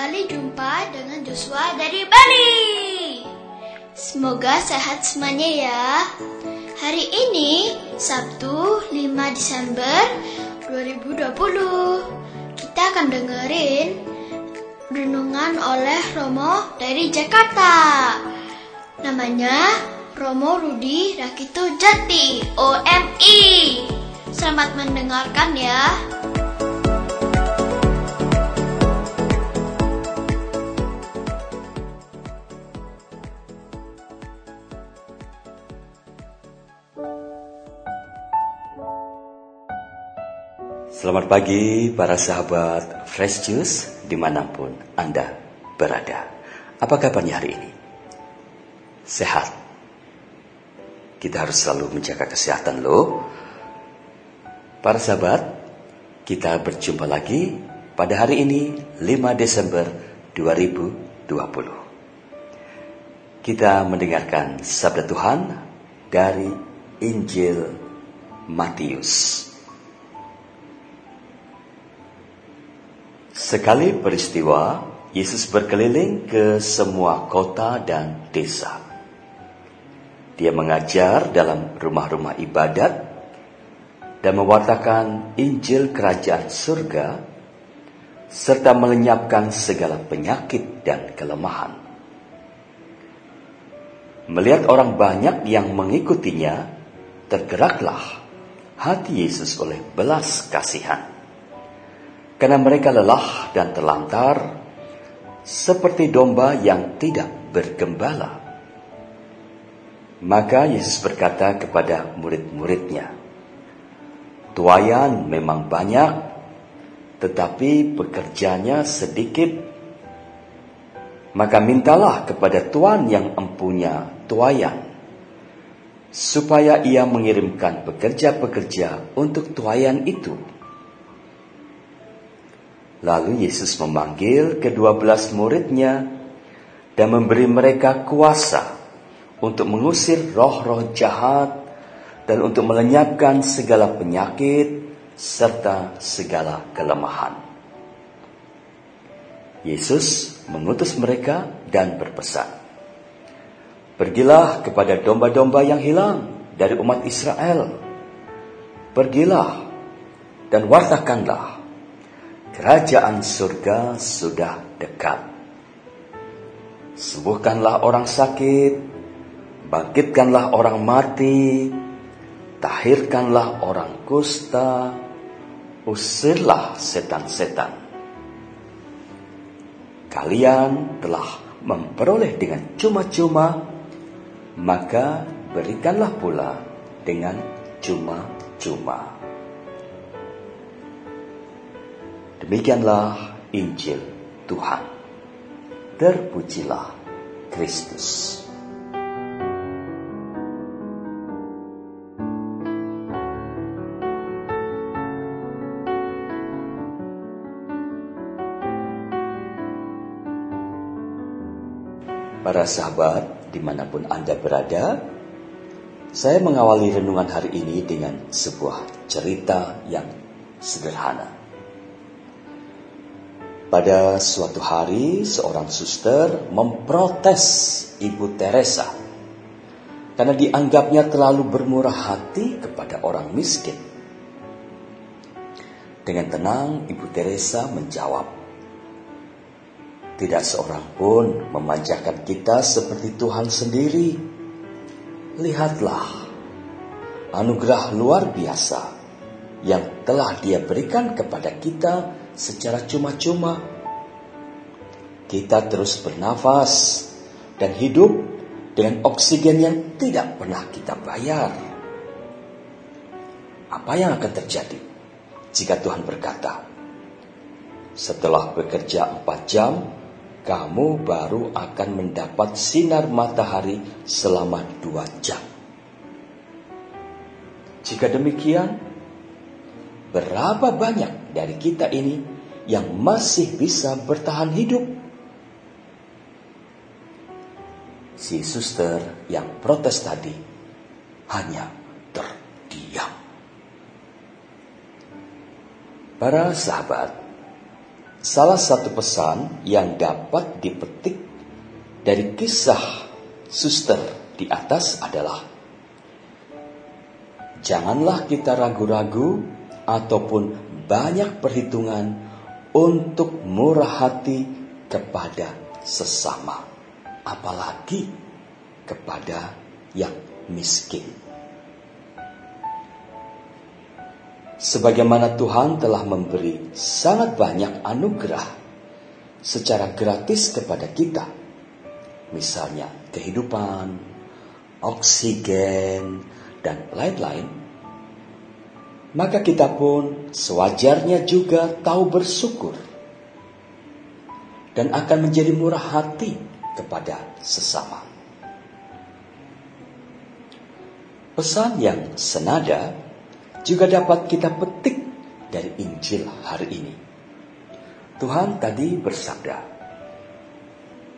kembali jumpa dengan Joshua dari Bali. Semoga sehat semuanya ya. Hari ini Sabtu 5 Desember 2020 kita akan dengerin renungan oleh Romo dari Jakarta. Namanya Romo Rudi Rakito Jati OMI. Selamat mendengarkan ya. Selamat pagi para sahabat Fresh Juice di mana pun Anda berada. Apa kabarnya hari ini? Sehat? Kita harus selalu menjaga kesehatan loh. Para sahabat, kita berjumpa lagi pada hari ini 5 Desember 2020. Kita mendengarkan sabda Tuhan dari Injil Matius. Sekali peristiwa, Yesus berkeliling ke semua kota dan desa. Dia mengajar dalam rumah-rumah ibadat dan mewartakan Injil Kerajaan Surga serta melenyapkan segala penyakit dan kelemahan. Melihat orang banyak yang mengikutinya, tergeraklah hati Yesus oleh belas kasihan karena mereka lelah dan terlantar seperti domba yang tidak bergembala. Maka Yesus berkata kepada murid-muridnya, Tuayan memang banyak, tetapi pekerjanya sedikit. Maka mintalah kepada Tuhan yang empunya tuayan, supaya ia mengirimkan pekerja-pekerja untuk tuayan itu. Lalu Yesus memanggil kedua belas muridnya dan memberi mereka kuasa untuk mengusir roh-roh jahat dan untuk melenyapkan segala penyakit serta segala kelemahan. Yesus mengutus mereka dan berpesan, Pergilah kepada domba-domba yang hilang dari umat Israel. Pergilah dan wartakanlah kerajaan surga sudah dekat. Sembuhkanlah orang sakit, bangkitkanlah orang mati, tahirkanlah orang kusta, usirlah setan-setan. Kalian telah memperoleh dengan cuma-cuma, maka berikanlah pula dengan cuma-cuma. Demikianlah Injil Tuhan. Terpujilah Kristus. Para sahabat, di mana pun Anda berada, saya mengawali renungan hari ini dengan sebuah cerita yang sederhana. Pada suatu hari, seorang suster memprotes Ibu Teresa karena dianggapnya terlalu bermurah hati kepada orang miskin. Dengan tenang, Ibu Teresa menjawab, "Tidak seorang pun memanjakan kita seperti Tuhan sendiri. Lihatlah anugerah luar biasa yang telah Dia berikan kepada kita." Secara cuma-cuma. Kita terus bernafas dan hidup dengan oksigen yang tidak pernah kita bayar. Apa yang akan terjadi jika Tuhan berkata, setelah bekerja empat jam, kamu baru akan mendapat sinar matahari selama dua jam. Jika demikian, berapa banyak dari kita ini yang masih bisa bertahan hidup? Si suster yang protes tadi hanya terdiam. Para sahabat, Salah satu pesan yang dapat dipetik dari kisah suster di atas adalah Janganlah kita ragu-ragu ataupun banyak perhitungan untuk murah hati kepada sesama, apalagi kepada yang miskin. Sebagaimana Tuhan telah memberi sangat banyak anugerah secara gratis kepada kita, misalnya kehidupan, oksigen, dan lain-lain, maka kita pun sewajarnya juga tahu bersyukur dan akan menjadi murah hati kepada sesama. Pesan yang senada juga dapat kita petik dari Injil hari ini. Tuhan tadi bersabda,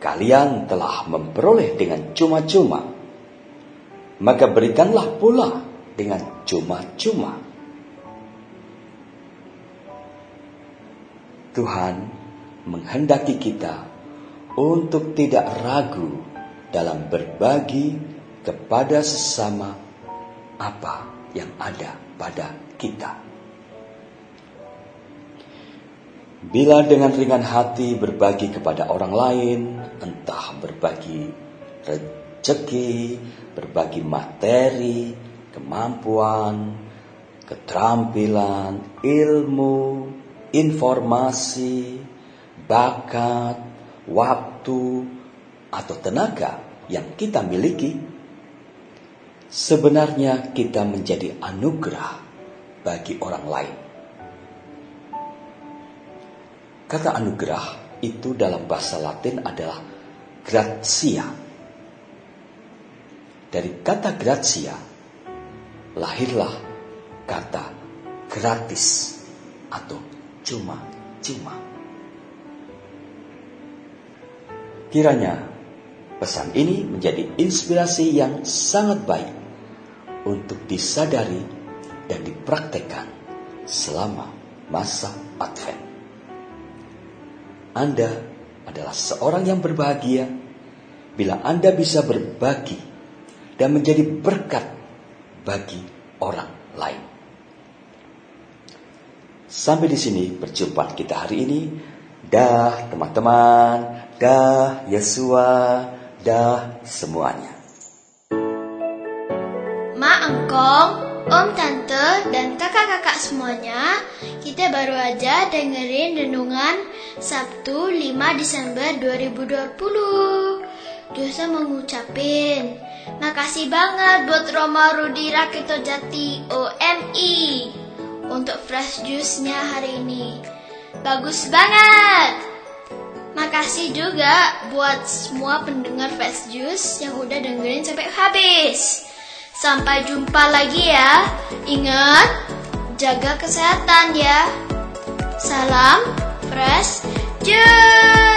"Kalian telah memperoleh dengan cuma-cuma, maka berikanlah pula dengan cuma-cuma." Tuhan menghendaki kita untuk tidak ragu dalam berbagi kepada sesama apa yang ada pada kita. Bila dengan ringan hati berbagi kepada orang lain, entah berbagi rezeki, berbagi materi, kemampuan, keterampilan, ilmu, informasi, bakat, waktu, atau tenaga yang kita miliki, sebenarnya kita menjadi anugerah bagi orang lain. Kata anugerah itu dalam bahasa Latin adalah gratia. Dari kata gratia lahirlah kata gratis atau cuma-cuma. Kiranya pesan ini menjadi inspirasi yang sangat baik untuk disadari dan dipraktekkan selama masa Advent. Anda adalah seorang yang berbahagia bila Anda bisa berbagi dan menjadi berkat bagi orang lain. Sampai di sini perjumpaan kita hari ini. Dah teman-teman, dah Yesua, dah semuanya. Engkong, Om Tante, dan kakak-kakak semuanya, kita baru aja dengerin renungan Sabtu 5 Desember 2020. Dosa mengucapin, makasih banget buat Roma Rudi Rakito Jati OMI untuk fresh juice-nya hari ini. Bagus banget! Makasih juga buat semua pendengar Fast Juice yang udah dengerin sampai habis. Sampai jumpa lagi ya. Ingat, jaga kesehatan ya. Salam fresh juice.